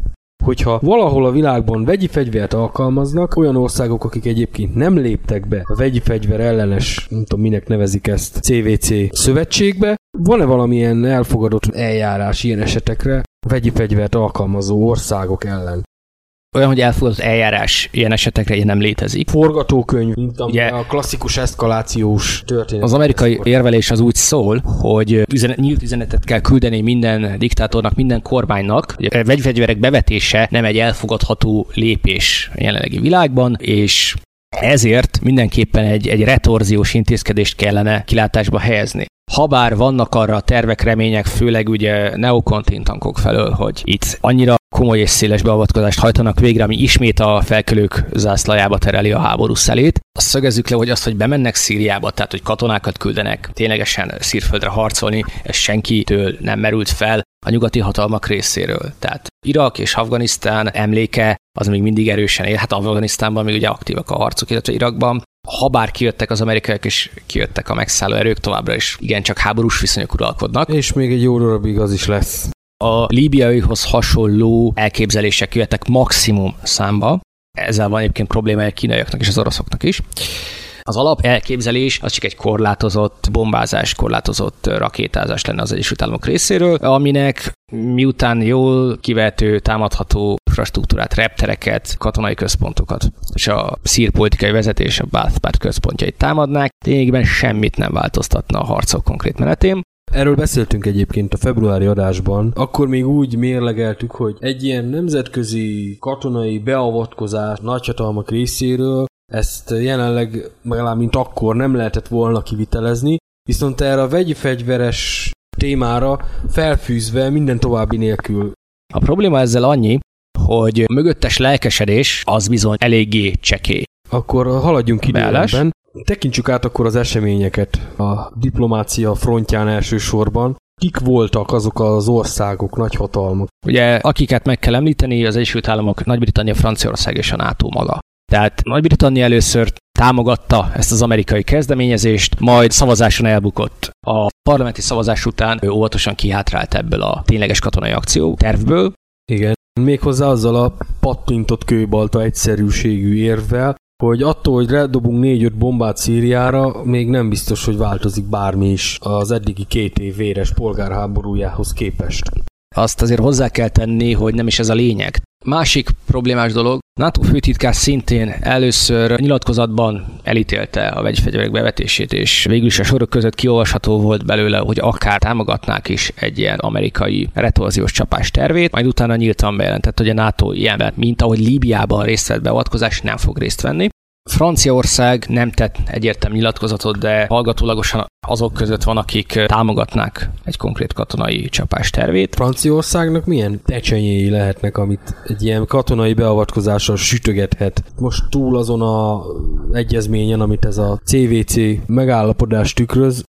Hogyha valahol a világban vegyi fegyvert alkalmaznak, olyan országok, akik egyébként nem léptek be a vegyi fegyver ellenes, nem tudom minek nevezik ezt, CVC szövetségbe, van-e valamilyen elfogadott eljárás ilyen esetekre vegyi fegyvert alkalmazó országok ellen? Olyan, hogy elfogadott eljárás ilyen esetekre ilyen nem létezik. Forgatókönyv, mint a, Ugye, a klasszikus eszkalációs történet. Az amerikai érvelés az úgy szól, hogy üzenet, nyílt üzenetet kell küldeni minden diktátornak, minden kormánynak. A vegyfegyverek bevetése nem egy elfogadható lépés a jelenlegi világban, és ezért mindenképpen egy, egy retorziós intézkedést kellene kilátásba helyezni. Habár vannak arra tervek, remények, főleg ugye neokontin tankok felől, hogy itt annyira komoly és széles beavatkozást hajtanak végre, ami ismét a felkelők zászlajába tereli a háború szelét. Azt szögezzük le, hogy azt, hogy bemennek Szíriába, tehát hogy katonákat küldenek ténylegesen szírföldre harcolni, ez senkitől nem merült fel a nyugati hatalmak részéről. Tehát Irak és Afganisztán emléke az még mindig erősen él. Hát Afganisztánban még ugye aktívak a harcok, illetve Irakban. Ha bár kijöttek az amerikaiak és kijöttek a megszálló erők, továbbra is igencsak háborús viszonyok uralkodnak. És még egy jó darabig az is lesz. A líbiaihoz hasonló elképzelések jöttek maximum számba. Ezzel van egyébként problémája a kínaiaknak és az oroszoknak is. Az alap elképzelés az csak egy korlátozott bombázás, korlátozott rakétázás lenne az Egyesült Államok részéről, aminek miután jól kivető, támadható infrastruktúrát, reptereket, katonai központokat és a szír politikai vezetés, a Baath központjait támadnák, lényegében semmit nem változtatna a harcok konkrét menetén. Erről beszéltünk egyébként a februári adásban. Akkor még úgy mérlegeltük, hogy egy ilyen nemzetközi katonai beavatkozás nagyhatalmak részéről ezt jelenleg, legalább mint akkor nem lehetett volna kivitelezni, viszont erre a vegyi fegyveres témára felfűzve minden további nélkül. A probléma ezzel annyi, hogy mögöttes lelkesedés az bizony eléggé cseké. Akkor haladjunk időben. Tekintsük át akkor az eseményeket a diplomácia frontján elsősorban. Kik voltak azok az országok, nagyhatalmak? Ugye, akiket meg kell említeni, az Egyesült Államok, Nagy-Britannia, Franciaország és a NATO maga. Tehát Nagy-Britannia először támogatta ezt az amerikai kezdeményezést, majd szavazáson elbukott. A parlamenti szavazás után ő óvatosan kihátrált ebből a tényleges katonai akció tervből, Igen. Méghozzá azzal a pattintott kőbalta egyszerűségű érvvel, hogy attól, hogy redobunk négy-öt bombát Szíriára, még nem biztos, hogy változik bármi is az eddigi két év véres polgárháborújához képest. Azt azért hozzá kell tenni, hogy nem is ez a lényeg. Másik problémás dolog, NATO főtitkár szintén először nyilatkozatban elítélte a vegyi fegyverek bevetését, és végül is a sorok között kiolvasható volt belőle, hogy akár támogatnák is egy ilyen amerikai retorziós csapás tervét, majd utána nyíltan bejelentett, hogy a NATO ilyenben, mint ahogy Líbiában részt vett beavatkozás, nem fog részt venni. Franciaország nem tett egyértelmű nyilatkozatot, de hallgatólagosan azok között van, akik támogatnák egy konkrét katonai csapás tervét. Franciaországnak milyen ecsenyéi lehetnek, amit egy ilyen katonai beavatkozással sütögethet? Most túl azon a egyezményen, amit ez a CVC megállapodás tükröz,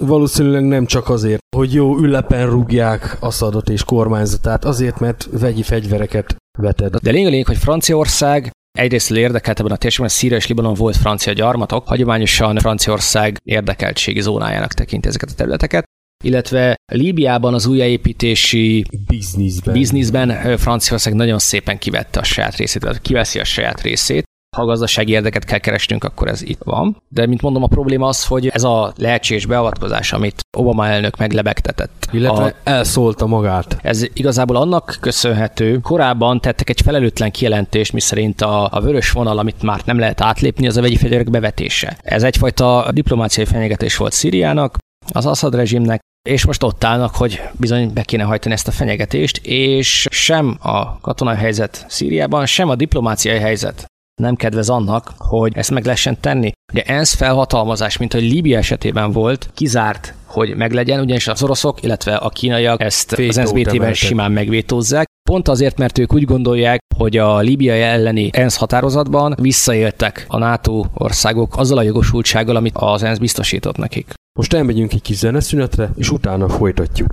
valószínűleg nem csak azért, hogy jó ülepen rúgják Assadot és kormányzatát, azért, mert vegyi fegyvereket veted. De lényeg lényeg, hogy Franciaország egyrészt érdekelt ebben a térségben, Szíria és Libanon volt francia gyarmatok, hagyományosan Franciaország érdekeltségi zónájának tekinti ezeket a területeket, illetve Líbiában az újjáépítési Bizniszben. bizniszben Franciaország nagyon szépen kivette a saját részét, vagy kiveszi a saját részét. Ha gazdasági érdeket kell keresnünk, akkor ez itt van. De mint mondom, a probléma az, hogy ez a lehetséges beavatkozás, amit Obama elnök meglebegtetett. Illetve a, elszólta magát. ez igazából annak köszönhető, korábban tettek egy felelőtlen kijelentést, miszerint a, a vörös vonal, amit már nem lehet átlépni, az a vegyi fegyverek bevetése. Ez egyfajta diplomáciai fenyegetés volt Szíriának, az Assad rezsimnek, és most ott állnak, hogy bizony be kéne hajtani ezt a fenyegetést, és sem a katonai helyzet Szíriában, sem a diplomáciai helyzet nem kedvez annak, hogy ezt meg lehessen tenni. Ugye ENSZ felhatalmazás, mint hogy Líbia esetében volt, kizárt, hogy meglegyen, ugyanis az oroszok, illetve a kínaiak ezt az Vétót NSBT-ben emeltek. simán megvétózzák. Pont azért, mert ők úgy gondolják, hogy a Líbiai elleni ENSZ határozatban visszaéltek a NATO országok azzal a jogosultsággal, amit az ENSZ biztosított nekik. Most elmegyünk egy kis zeneszünetre, és utána folytatjuk.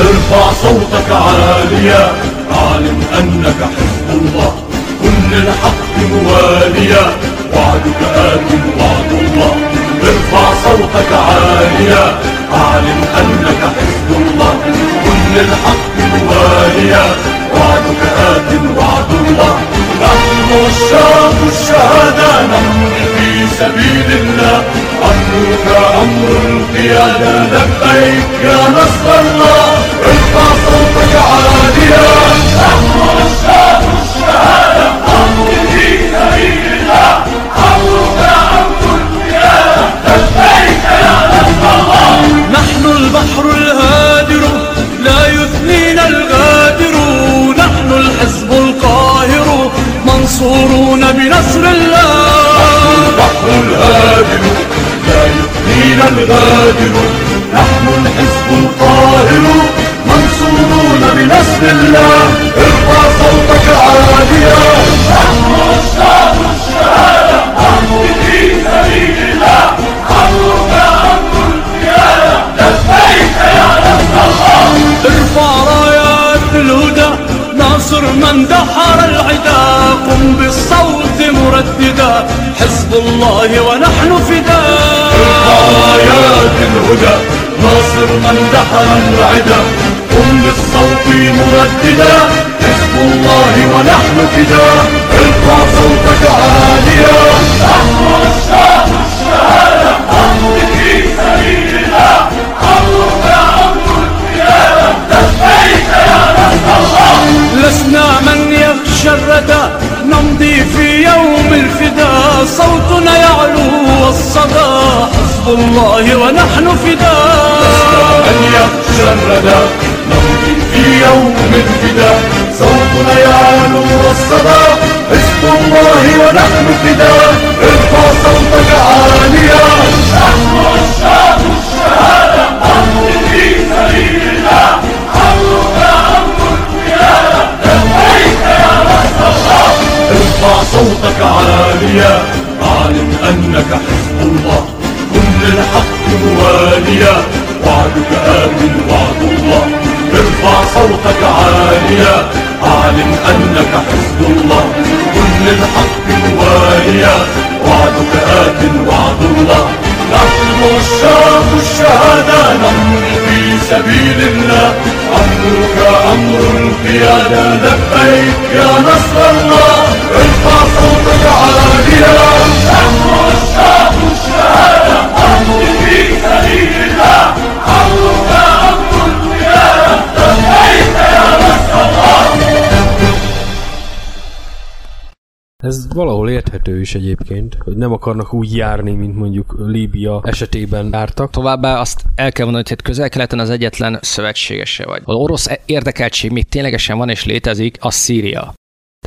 ارفع صوتك عاليا. اعلم انك حزب الله. كن للحق مواليا. وعدك آت وعد الله. ارفع صوتك عاليا. اعلم انك حزب الله. كن للحق مواليا. وعدك آت وعد الله. نحن عشاق الشهادة نمضي في سبيل الله أمرك أمر القيادة لبيك يا نصر الله ارفع صوتك عاليا. نحن عشاق العدا قم بالصوت مرددا. حزب الله ونحن فداء ارفع صوتك عاليا. نحن الشهادة نمضي في سبيل الله القيادة لبيك يا الله لسنا من يخشى نمضي في يوم الفداء صوتنا يعلو والصدى حزب الله ونحن فداء. من الردى نمضي في يوم الفداء. صوتنا يعلو والصدى حزب الله ونحن فداء. ارفع صوتك عاليا. نحن الشعب الشهادة أمر في سبيل الله أمرك أمر القيادة لبيك يا نصر الله ارفع صوتك عاليا. اعلن أنك حزب الله. كن للحق مواليا. وعدك آت وعد الله. ارفع صوتك عاليا. أعلن أنك حزب الله. كن للحق مواليا. وعدك آت وعد الله. نحن الشعب الشهادة. نمضي في سبيل الله. أمرك أمر القيادة لبيك يا نصر الله. ارفع صوتك عاليا. Ez valahol érthető is egyébként, hogy nem akarnak úgy járni, mint mondjuk Líbia esetében jártak. Továbbá azt el kell mondani, hogy hát közel-keleten az egyetlen szövetségese vagy. Az orosz érdekeltség még ténylegesen van és létezik, az Szíria.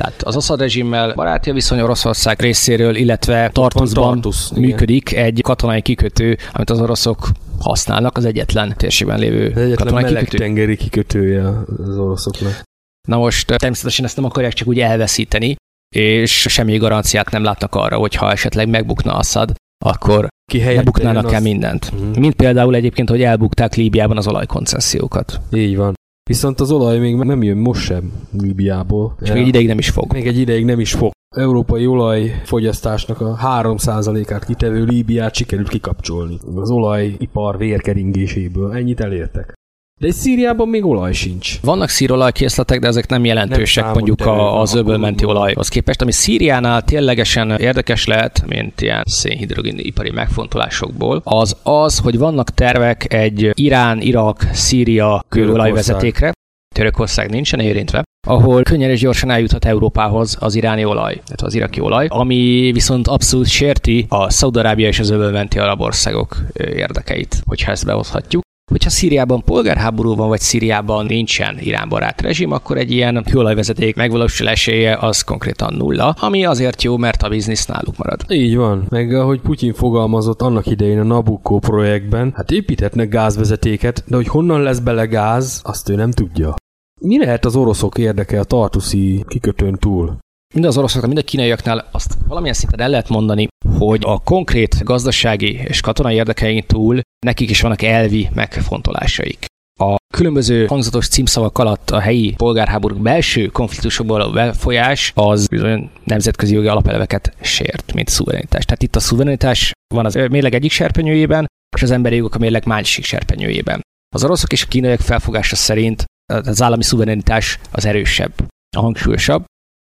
Tehát az Assad rezsimmel baráti viszony Oroszország részéről, illetve Tartusban Tartus, igen. működik egy katonai kikötő, amit az oroszok használnak, az egyetlen térségben lévő Ez egyetlen katonai kikötő. tengeri kikötője az oroszoknak. Na most természetesen ezt nem akarják csak úgy elveszíteni, és semmi garanciát nem látnak arra, hogy ha esetleg megbukna Assad, akkor lebuknának el az- mindent. Mhm. Mint például egyébként, hogy elbukták Líbiában az olajkoncesziókat. Így van. Viszont az olaj még nem jön most sem Líbiából. És még egy ideig nem is fog. Még egy ideig nem is fog. Európai olajfogyasztásnak a 3%-át kitevő Líbiát sikerült kikapcsolni. Az olajipar vérkeringéséből. Ennyit elértek. De egy Szíriában még olaj sincs. Vannak szírolajkészletek, de ezek nem jelentősek Nem mondjuk a, az öbölmenti olajhoz képest, ami Szíriánál ténylegesen érdekes lehet, mint ilyen szénhidrogén ipari megfontolásokból, az az, hogy vannak tervek egy Irán, Irak, Szíria kőolajvezetékre, Törökország nincsen érintve, ahol könnyen és gyorsan eljuthat Európához az iráni olaj, illetve az iraki olaj, ami viszont abszolút sérti a Szaudarábia és az öbölmenti arab országok érdekeit, hogyha ezt behozhatjuk. Hogyha Szíriában polgárháború van, vagy Szíriában nincsen iránbarát rezsim, akkor egy ilyen kőolajvezeték megvalósul esélye az konkrétan nulla, ami azért jó, mert a biznisz náluk marad. Így van. Meg ahogy Putyin fogalmazott annak idején a Nabucco projektben, hát építhetnek gázvezetéket, de hogy honnan lesz bele gáz, azt ő nem tudja. Mi lehet az oroszok érdeke a tartuszi kikötőn túl? Mind az oroszoknál, mind a kínaiaknál azt valamilyen szinten el lehet mondani, hogy a konkrét gazdasági és katonai érdekeink túl nekik is vannak elvi megfontolásaik. A különböző hangzatos címszavak alatt a helyi polgárháborúk belső konfliktusokból a befolyás az bizony nemzetközi jogi alapelveket sért, mint szuverenitás. Tehát itt a szuverenitás van az mérleg egyik serpenyőjében, és az emberi jogok a mérleg másik serpenyőjében. Az oroszok és a kínaiak felfogása szerint az állami szuverenitás az erősebb, a hangsúlyosabb,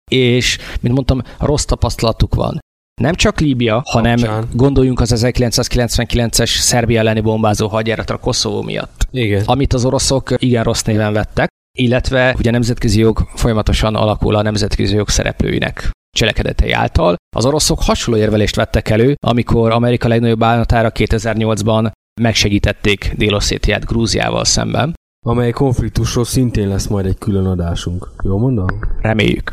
és, mint mondtam, rossz tapasztalatuk van. Nem csak Líbia, hanem Kapcsán. gondoljunk az 1999-es Szerbia elleni bombázó hadjáratra Koszovó miatt, Igen. amit az oroszok igen rossz néven vettek, illetve ugye a nemzetközi jog folyamatosan alakul a nemzetközi jog szereplőinek cselekedetei által. Az oroszok hasonló érvelést vettek elő, amikor Amerika legnagyobb bánatára 2008-ban megsegítették Délosszétiát Grúziával szemben. Amely konfliktusról szintén lesz majd egy külön adásunk. Jól mondom? Reméljük.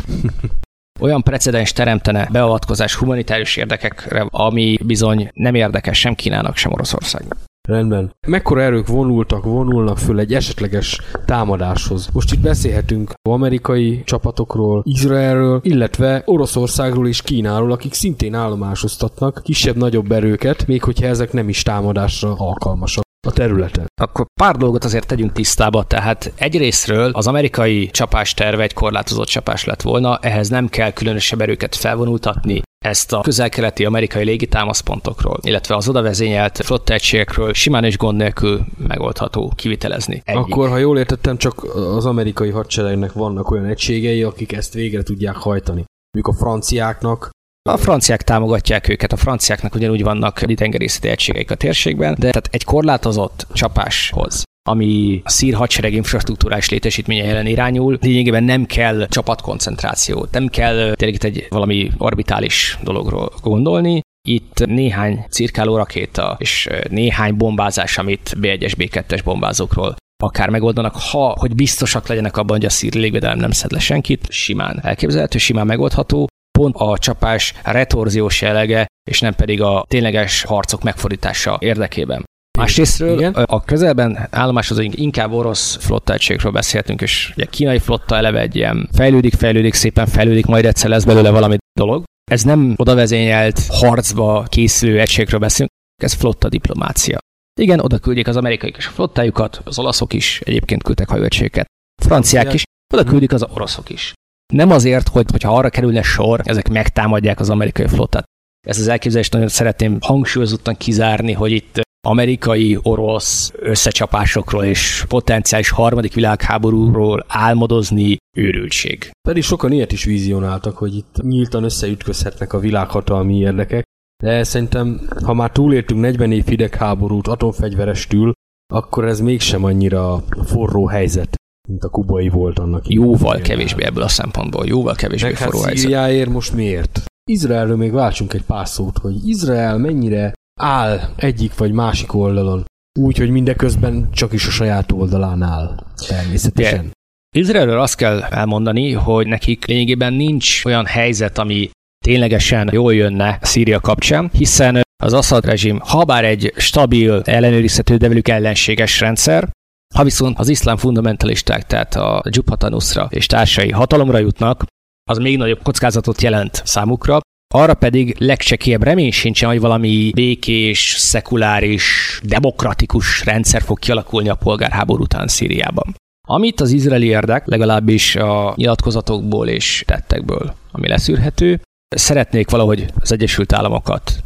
Olyan precedens teremtene beavatkozás humanitárius érdekekre, ami bizony nem érdekes sem Kínának, sem Oroszországnak. Rendben. Mekkora erők vonultak, vonulnak föl egy esetleges támadáshoz? Most itt beszélhetünk amerikai csapatokról, Izraelről, illetve Oroszországról és Kínáról, akik szintén állomásoztatnak kisebb-nagyobb erőket, még hogyha ezek nem is támadásra alkalmasak a területen. Akkor pár dolgot azért tegyünk tisztába, tehát egyrésztről az amerikai csapásterve egy korlátozott csapás lett volna, ehhez nem kell különösebb erőket felvonultatni, ezt a közel-keleti amerikai légitámaszpontokról, illetve az oda vezényelt flottaegységekről simán és gond nélkül megoldható kivitelezni. Egyik. Akkor, ha jól értettem, csak az amerikai hadseregnek vannak olyan egységei, akik ezt végre tudják hajtani. Mondjuk a franciáknak, A franciák támogatják őket, a franciáknak ugyanúgy vannak tengerészeti egységeik a térségben, de tehát egy korlátozott csapáshoz ami a szír hadsereg infrastruktúrás létesítménye ellen irányul, lényegében nem kell csapatkoncentráció, nem kell tényleg egy valami orbitális dologról gondolni, itt néhány cirkáló rakéta és néhány bombázás, amit B1-es, B2-es bombázókról akár megoldanak, ha, hogy biztosak legyenek abban, hogy a szír légvédelem nem szed le senkit, simán elképzelhető, simán megoldható. Pont a csapás retorziós jellege és nem pedig a tényleges harcok megfordítása érdekében. Másrésztről Igen. a közelben állomásozó inkább orosz flotta egységről beszéltünk, és ugye a kínai flotta eleve egy ilyen fejlődik, fejlődik, szépen fejlődik, majd egyszer lesz belőle valami dolog. Ez nem odavezényelt harcba készülő egységről beszélünk, ez flotta diplomácia. Igen, oda küldjék az amerikaiak is a flottájukat, az olaszok is egyébként küldtek hajóegységeket, franciák is, oda küldik az oroszok is. Nem azért, hogy, hogyha arra kerülne sor, ezek megtámadják az amerikai flottát. Ezt az elképzelést nagyon szeretném hangsúlyozottan kizárni, hogy itt amerikai-orosz összecsapásokról és potenciális harmadik világháborúról álmodozni őrültség. Pedig sokan ilyet is vizionáltak, hogy itt nyíltan összeütközhetnek a világhatalmi érdekek, de szerintem, ha már túléltünk 40 év hidegháborút atomfegyverestül, akkor ez mégsem annyira forró helyzet, mint a kubai volt annak. Jóval kevésbé ebből a szempontból, jóval kevésbé Meg hát forró helyzet. Szíriáért most miért? Izraelről még váltsunk egy pár szót, hogy Izrael mennyire áll egyik vagy másik oldalon, úgy, hogy mindeközben csak is a saját oldalán áll. Természetesen. Izraelről azt kell elmondani, hogy nekik lényegében nincs olyan helyzet, ami ténylegesen jól jönne Szíria kapcsán, hiszen az Assad rezsim, ha bár egy stabil, ellenőrizhető, de velük ellenséges rendszer, ha viszont az iszlám fundamentalisták, tehát a Jubhat al-Nusra és társai hatalomra jutnak, az még nagyobb kockázatot jelent számukra, arra pedig legcsekélyebb remény sincsen, hogy valami békés, szekuláris, demokratikus rendszer fog kialakulni a polgárháború után Szíriában. Amit az izraeli érdek, legalábbis a nyilatkozatokból és tettekből, ami leszűrhető, szeretnék valahogy az Egyesült Államokat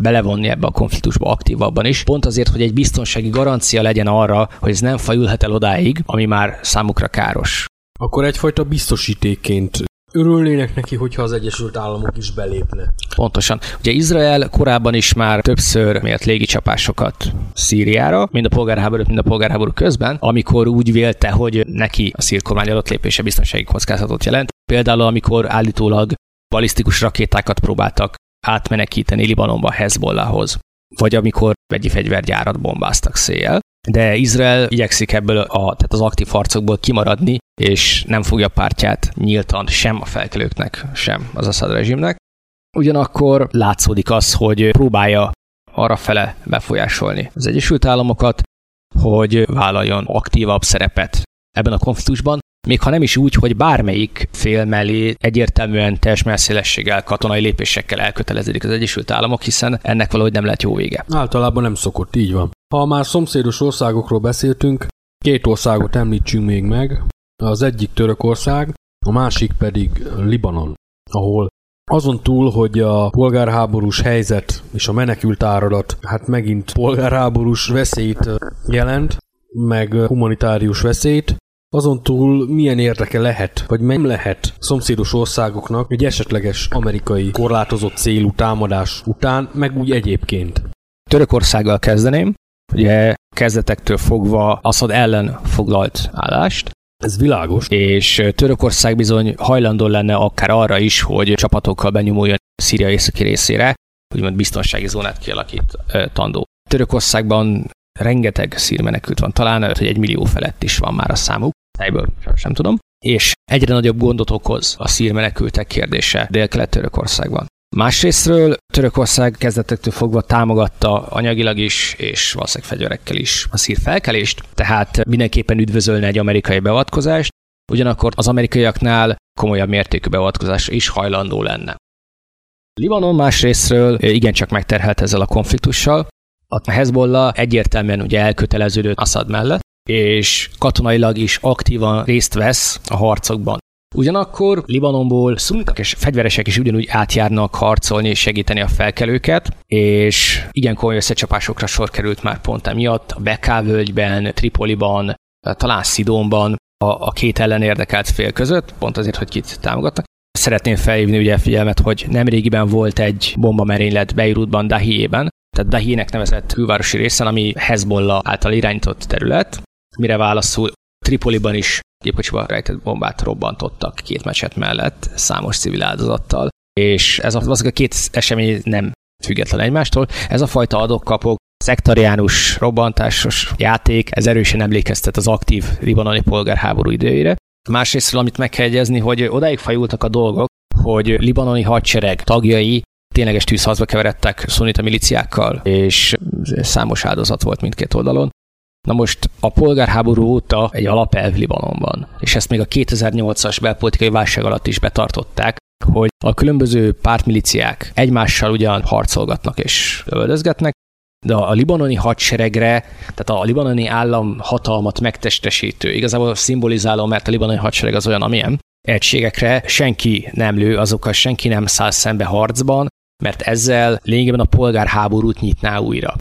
belevonni ebbe a konfliktusba aktívabban is, pont azért, hogy egy biztonsági garancia legyen arra, hogy ez nem fajulhat el odáig, ami már számukra káros. Akkor egyfajta biztosítékként örülnének neki, hogyha az Egyesült Államok is belépne. Pontosan. Ugye Izrael korábban is már többször miatt légicsapásokat Szíriára, mind a polgárháború, mind a polgárháború közben, amikor úgy vélte, hogy neki a szír kormány adott lépése biztonsági kockázatot jelent. Például amikor állítólag balisztikus rakétákat próbáltak átmenekíteni Libanonba Hezbollahhoz, vagy amikor vegyi fegyvergyárat bombáztak széjjel. De Izrael igyekszik ebből a, tehát az aktív harcokból kimaradni, és nem fogja pártját nyíltan sem a felkelőknek, sem az Assad rezsimnek. Ugyanakkor látszódik az, hogy próbálja arra fele befolyásolni az Egyesült Államokat, hogy vállaljon aktívabb szerepet ebben a konfliktusban, még ha nem is úgy, hogy bármelyik fél mellé egyértelműen teljes messzélességgel, katonai lépésekkel elköteleződik az Egyesült Államok, hiszen ennek valahogy nem lehet jó vége. Általában nem szokott, így van. Ha már szomszédos országokról beszéltünk, két országot említsünk még meg. Az egyik Törökország, a másik pedig Libanon, ahol azon túl, hogy a polgárháborús helyzet és a menekült áradat hát megint polgárháborús veszélyt jelent, meg humanitárius veszélyt, azon túl milyen érdeke lehet, vagy nem lehet szomszédos országoknak egy esetleges amerikai korlátozott célú támadás után, meg úgy egyébként. Törökországgal kezdeném, ugye kezdetektől fogva Assad ellen foglalt állást, Ez világos. és Törökország bizony hajlandó lenne akár arra is, hogy csapatokkal benyomuljon Szíria északi részére, úgymond biztonsági zónát kialakítandó. Törökországban rengeteg szír menekült van, talán hogy egy millió felett is van már a számuk, ebből sem tudom, és egyre nagyobb gondot okoz a szír menekültek kérdése Dél-Kelet-Törökországban. Másrésztről Törökország kezdetektől fogva támogatta anyagilag is, és valószínűleg fegyverekkel is a szír felkelést, tehát mindenképpen üdvözölne egy amerikai beavatkozást, ugyanakkor az amerikaiaknál komolyabb mértékű beavatkozásra is hajlandó lenne. Libanon másrésztről igencsak megterhelt ezzel a konfliktussal. A Hezbollah egyértelműen ugye elköteleződött Assad mellett, és katonailag is aktívan részt vesz a harcokban. Ugyanakkor Libanonból szunitak és fegyveresek is ugyanúgy átjárnak harcolni és segíteni a felkelőket, és igen komoly összecsapásokra sor került már pont emiatt, a Beká völgyben, Tripoliban, talán Szidonban, a, a két ellen érdekelt fél között, pont azért, hogy kit támogatnak. Szeretném felhívni ugye a figyelmet, hogy nemrégiben volt egy bombamerénylet Beirutban, Dahiében, tehát Dahiének nevezett külvárosi részen, ami Hezbollah által irányított terület, mire válaszul Tripoliban is gépkocsiba rejtett bombát robbantottak két mecset mellett, számos civil áldozattal, és ez a, az a két esemény nem független egymástól. Ez a fajta adok-kapok, szektariánus, robbantásos játék, ez erősen emlékeztet az aktív libanoni polgárháború időjére. Másrésztről, amit meg kell jegyezni, hogy odáig fajultak a dolgok, hogy libanoni hadsereg tagjai tényleges tűzharcba keveredtek szunita miliciákkal, és számos áldozat volt mindkét oldalon. Na most a polgárháború óta egy alapelv Libanonban, és ezt még a 2008-as belpolitikai válság alatt is betartották, hogy a különböző pártmiliciák egymással ugyan harcolgatnak és lövöldözgetnek, de a libanoni hadseregre, tehát a libanoni állam hatalmat megtestesítő, igazából szimbolizáló, mert a libanoni hadsereg az olyan, amilyen, egységekre senki nem lő, azokkal senki nem száll szembe harcban, mert ezzel lényegében a polgárháborút nyitná újra.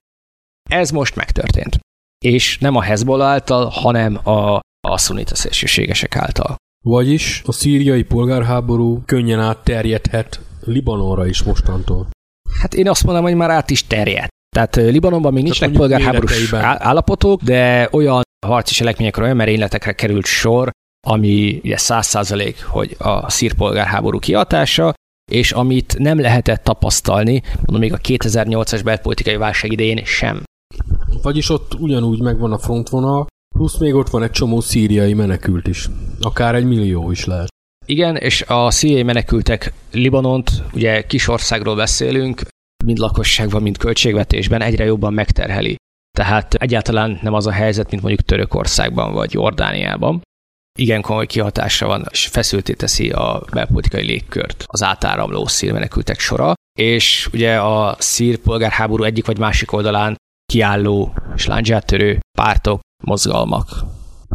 Ez most megtörtént. És nem a Hezbollah által, hanem a, a szunita szélsőségesek által. Vagyis a szíriai polgárháború könnyen átterjedhet Libanonra is mostantól. Hát én azt mondom, hogy már át is terjedt. Tehát Libanonban még nincsenek polgárháborús méreteiben. állapotok, de olyan harci cselekményekre, olyan merényletekre került sor, ami ugye száz százalék, hogy a szír polgárháború kihatása, és amit nem lehetett tapasztalni, mondom még a 2008-as belpolitikai válság idején sem. Vagyis ott ugyanúgy megvan a frontvonal, plusz még ott van egy csomó szíriai menekült is. Akár egy millió is lehet. Igen, és a szíriai menekültek Libanont, ugye kis országról beszélünk, mind lakosságban, mind költségvetésben egyre jobban megterheli. Tehát egyáltalán nem az a helyzet, mint mondjuk Törökországban vagy Jordániában. Igen komoly kihatása van, és feszülté teszi a belpolitikai légkört az átáramló szír menekültek sora, és ugye a szír polgárháború egyik vagy másik oldalán kiálló és láncsátörő pártok, mozgalmak,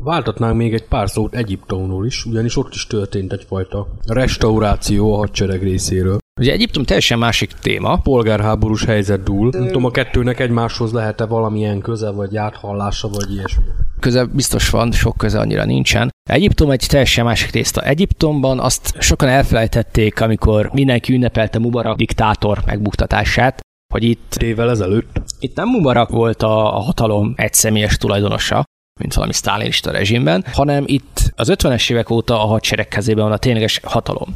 Váltatnánk még egy pár szót Egyiptomról is, ugyanis ott is történt egyfajta restauráció a hadsereg részéről. Ugye Egyiptom teljesen másik téma, Polgárháborús helyzet dúl. Nem tudom, a kettőnek egymáshoz lehet-e valamilyen köze, vagy áthallása, vagy ilyesmi. köze biztos van, sok köze annyira nincsen. Egyiptom egy teljesen másik tészta. Egyiptomban azt sokan elfelejtették, amikor mindenki ünnepelte Mubarak diktátor megbuktatását, hogy itt, Évvel ezelőtt. itt nem Mubarak volt a, a hatalom egyszemélyes tulajdonosa, mint valami sztálinista rezsimben, hanem itt az 50-es évek óta a hadsereg kezében van a tényleges hatalom.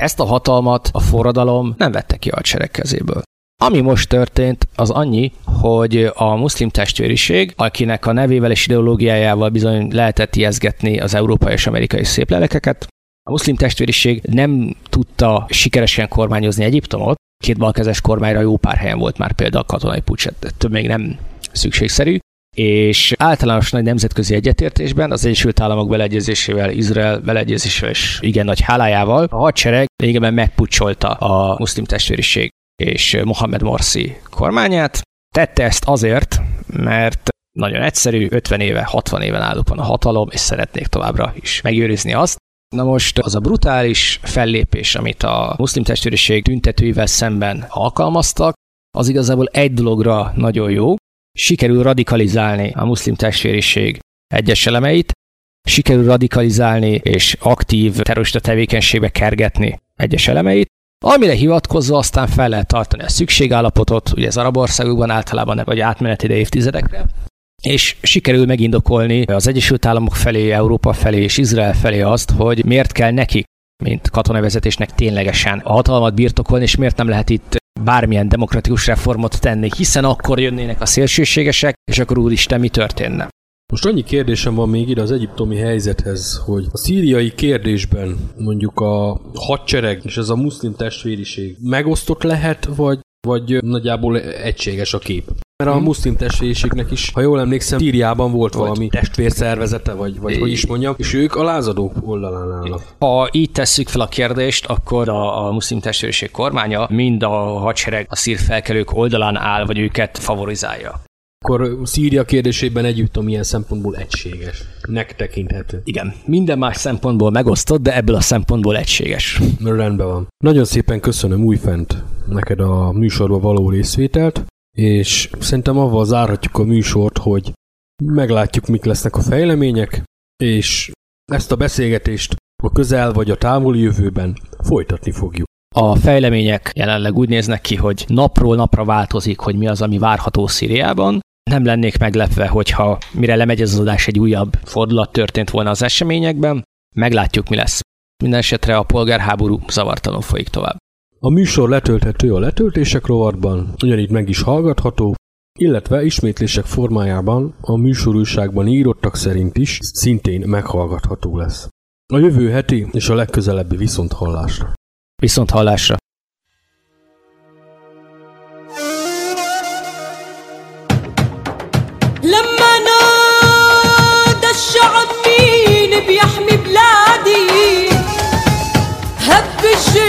Ezt a hatalmat a forradalom nem vette ki a hadsereg kezéből. Ami most történt, az annyi, hogy a muszlim testvériség, akinek a nevével és ideológiájával bizony lehetett ijeszgetni az európai és amerikai szép lelkeket, a muszlim testvériség nem tudta sikeresen kormányozni Egyiptomot, két balkezes kormányra jó pár helyen volt már például a katonai pucs, több még nem szükségszerű, és általános nagy nemzetközi egyetértésben, az Egyesült Államok beleegyezésével, Izrael beleegyezésével és igen nagy hálájával a hadsereg lényegében megpucsolta a muszlim testvériség és Mohamed Morsi kormányát. Tette ezt azért, mert nagyon egyszerű, 50 éve, 60 éven álluk van a hatalom, és szeretnék továbbra is megőrizni azt. Na most az a brutális fellépés, amit a muszlim testvériség tüntetőivel szemben alkalmaztak, az igazából egy dologra nagyon jó, sikerül radikalizálni a muszlim testvériség egyes elemeit, sikerül radikalizálni és aktív terrorista tevékenységbe kergetni egyes elemeit, amire hivatkozva aztán fel lehet tartani a szükségállapotot, ugye az arab országokban általában vagy átmeneti ide évtizedekre, és sikerül megindokolni az Egyesült Államok felé, Európa felé és Izrael felé azt, hogy miért kell nekik, mint katonavezetésnek ténylegesen a hatalmat birtokolni, és miért nem lehet itt bármilyen demokratikus reformot tenni, hiszen akkor jönnének a szélsőségesek, és akkor úristen, mi történne? Most annyi kérdésem van még ide az egyiptomi helyzethez, hogy a szíriai kérdésben mondjuk a hadsereg és ez a muszlim testvériség megosztott lehet, vagy, vagy nagyjából egységes a kép? Mert a muszlim testvériségnek is, ha jól emlékszem, Szíriában volt valami testvérszervezete, vagy, vagy hogy is mondjam, és ők a lázadók oldalán állnak. Ha így tesszük fel a kérdést, akkor a, a muszlim testvériség kormánya mind a hadsereg a szír felkelők oldalán áll, vagy őket favorizálja. Akkor Szíria kérdésében Egyiptom ilyen szempontból egységes. Nek tekinthető. Igen, minden más szempontból megosztott, de ebből a szempontból egységes. Rendben van. Nagyon szépen köszönöm újfent neked a műsorba való részvételt, és szerintem avval zárhatjuk a műsort, hogy meglátjuk, mik lesznek a fejlemények, és ezt a beszélgetést a közel vagy a távoli jövőben folytatni fogjuk. A fejlemények jelenleg úgy néznek ki, hogy napról napra változik, hogy mi az, ami várható Szíriában. Nem lennék meglepve, hogyha mire lemegy az adás, egy újabb fordulat történt volna az eseményekben. Meglátjuk, mi lesz. Minden esetre a polgárháború zavartalanul folyik tovább. A műsor letölthető a letöltések rovatban, ugyanígy meg is hallgatható, illetve ismétlések formájában a műsorúságban írottak szerint is szintén meghallgatható lesz. A jövő heti és a legközelebbi viszonthallásra. Viszont we should.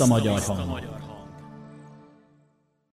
www.szentkoronarádió.com A tiszta magyar hang.